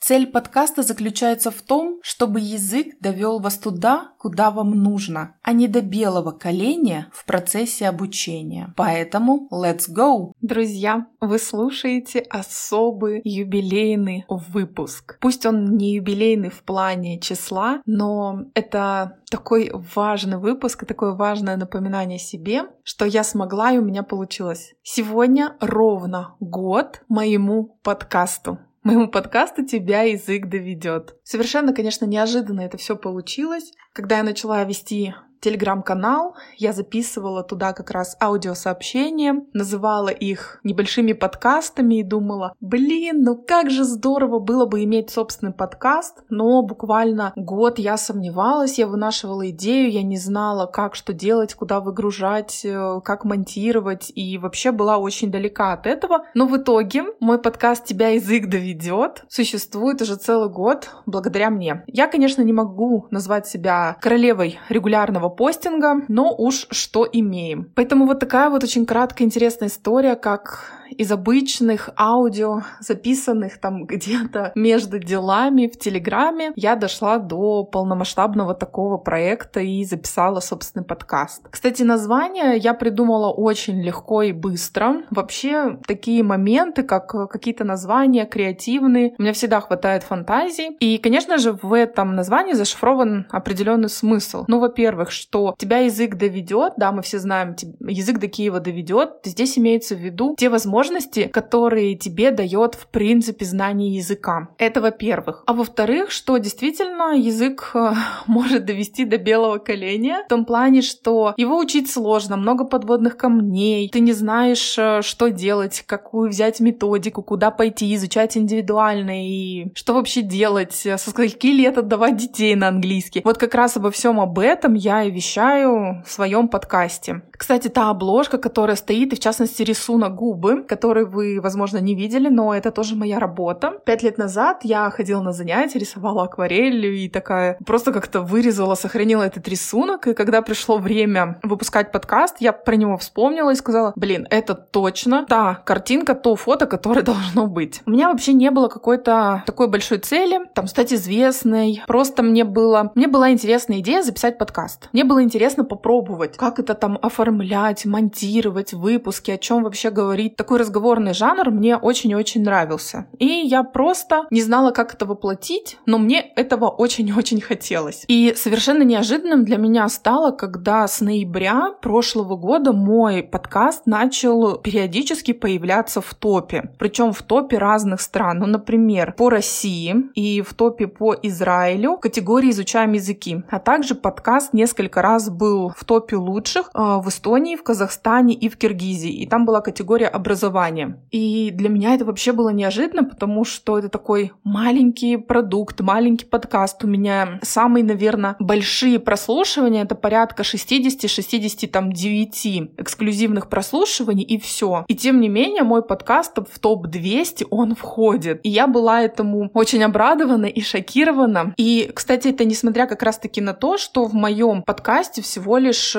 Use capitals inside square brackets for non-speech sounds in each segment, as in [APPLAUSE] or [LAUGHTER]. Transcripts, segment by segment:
Цель подкаста заключается в том, чтобы язык довел вас туда, куда вам нужно, а не до белого коленя в процессе обучения. Поэтому let's go! Друзья, вы слушаете особый юбилейный выпуск. Пусть он не юбилейный в плане числа, но это такой важный выпуск и такое важное напоминание себе, что я смогла и у меня получилось. Сегодня ровно год моему подкасту моему подкасту «Тебя язык доведет». Совершенно, конечно, неожиданно это все получилось. Когда я начала вести телеграм-канал, я записывала туда как раз аудиосообщения, называла их небольшими подкастами и думала, блин, ну как же здорово было бы иметь собственный подкаст, но буквально год я сомневалась, я вынашивала идею, я не знала, как что делать, куда выгружать, э, как монтировать, и вообще была очень далека от этого. Но в итоге мой подкаст «Тебя язык доведет» существует уже целый год благодаря мне. Я, конечно, не могу назвать себя королевой регулярного постинга, но уж что имеем. Поэтому вот такая вот очень краткая интересная история, как из обычных аудио, записанных там [LAUGHS] где-то между делами в Телеграме, я дошла до полномасштабного такого проекта и записала собственный подкаст. Кстати, название я придумала очень легко и быстро. Вообще, такие моменты, как какие-то названия креативные, у меня всегда хватает фантазии. И, конечно же, в этом названии зашифрован определенный смысл. Ну, во-первых, что тебя язык доведет, да, мы все знаем, язык до Киева доведет. Здесь имеется в виду те возможности, возможности, которые тебе дает, в принципе, знание языка. Это во-первых. А во-вторых, что действительно язык э, [LAUGHS] может довести до белого коленя, в том плане, что его учить сложно, много подводных камней, ты не знаешь, э, что делать, какую взять методику, куда пойти, изучать индивидуально и что вообще делать, э, со скольки лет отдавать детей на английский. Вот как раз обо всем об этом я и вещаю в своем подкасте. Кстати, та обложка, которая стоит, и в частности рисунок губы, который вы, возможно, не видели, но это тоже моя работа. Пять лет назад я ходила на занятия, рисовала акварелью и такая просто как-то вырезала, сохранила этот рисунок. И когда пришло время выпускать подкаст, я про него вспомнила и сказала, блин, это точно та картинка, то фото, которое [LAUGHS] должно быть. У меня вообще не было какой-то такой большой цели, там, стать известной. Просто мне было, мне была интересная идея записать подкаст. Мне было интересно попробовать, как это там оформлять, монтировать выпуски, о чем вообще говорить. Такой разговорный жанр мне очень-очень нравился. И я просто не знала, как это воплотить, но мне этого очень-очень хотелось. И совершенно неожиданным для меня стало, когда с ноября прошлого года мой подкаст начал периодически появляться в топе. Причем в топе разных стран. Ну, например, по России и в топе по Израилю в категории «Изучаем языки». А также подкаст несколько раз был в топе лучших э, в Эстонии, в Казахстане и в Киргизии. И там была категория образования. И для меня это вообще было неожиданно, потому что это такой маленький продукт, маленький подкаст. У меня самые, наверное, большие прослушивания, это порядка 60-69 эксклюзивных прослушиваний, и все. И тем не менее, мой подкаст в топ-200, он входит. И я была этому очень обрадована и шокирована. И, кстати, это несмотря как раз-таки на то, что в моем подкасте всего лишь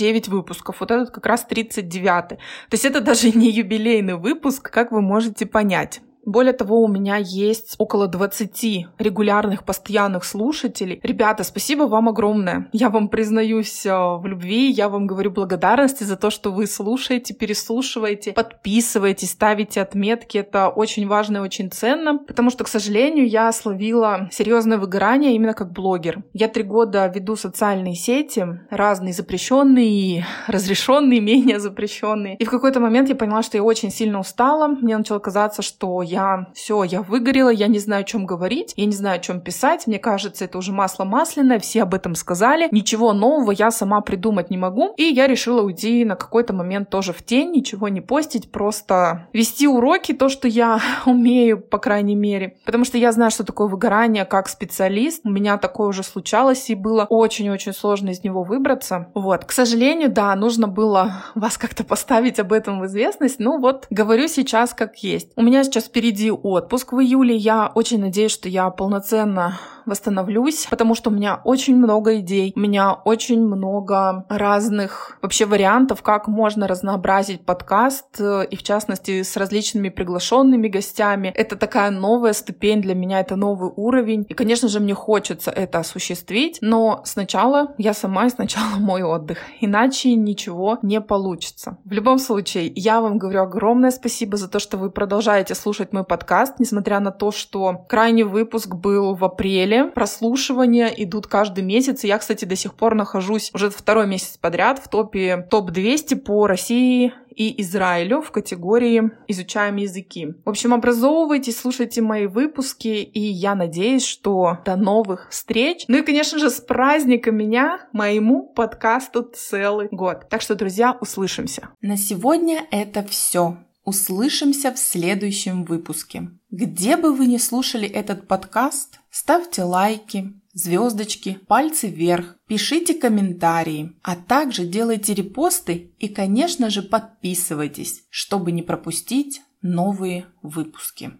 39 выпусков. Вот этот как раз 39. То есть это даже [LAUGHS] не юбилейный выпуск, как вы можете понять. Более того, у меня есть около 20 регулярных, постоянных слушателей. Ребята, спасибо вам огромное. Я вам признаюсь э, в любви, я вам говорю благодарности за то, что вы слушаете, переслушиваете, подписываетесь, ставите отметки. Это очень важно и очень ценно, потому что, к сожалению, я словила серьезное выгорание именно как блогер. Я три года веду социальные сети, разные запрещенные, разрешенные, [LAUGHS] менее запрещенные. И в какой-то момент я поняла, что я очень сильно устала. Мне начало казаться, что я все, я выгорела, я не знаю, о чем говорить, я не знаю, о чем писать, мне кажется, это уже масло масляное, все об этом сказали, ничего нового я сама придумать не могу, и я решила уйти на какой-то момент тоже в тень, ничего не постить, просто вести уроки, то, что я [LAUGHS] умею, по крайней мере, потому что я знаю, что такое выгорание как специалист, у меня такое уже случалось, и было очень-очень сложно из него выбраться. Вот, к сожалению, да, нужно было вас как-то поставить об этом в известность, ну вот, говорю сейчас как есть. У меня сейчас впереди отпуск в июле, я очень надеюсь, что я полноценно восстановлюсь, потому что у меня очень много идей, у меня очень много разных вообще вариантов, как можно разнообразить подкаст, э, и в частности с различными приглашенными гостями. Это такая новая ступень для меня, это новый уровень. И, конечно же, мне хочется это осуществить, но сначала я сама и сначала [LAUGHS] мой отдых. Иначе ничего не получится. В любом случае, я вам говорю огромное спасибо за то, что вы продолжаете слушать мой подкаст, несмотря на то, что крайний выпуск был в апреле, Прослушивания идут каждый месяц. И я, кстати, до сих пор нахожусь уже второй месяц подряд в топе топ-200 по России и Израилю в категории «Изучаем языки». В общем, образовывайтесь, слушайте мои выпуски, и я надеюсь, что до новых встреч. Ну и, конечно же, с праздником меня, моему подкасту целый год. Так что, друзья, услышимся. На сегодня это все. Услышимся в следующем выпуске. Где бы вы ни слушали этот подкаст, ставьте лайки, звездочки, пальцы вверх, пишите комментарии, а также делайте репосты и, конечно же, подписывайтесь, чтобы не пропустить новые выпуски.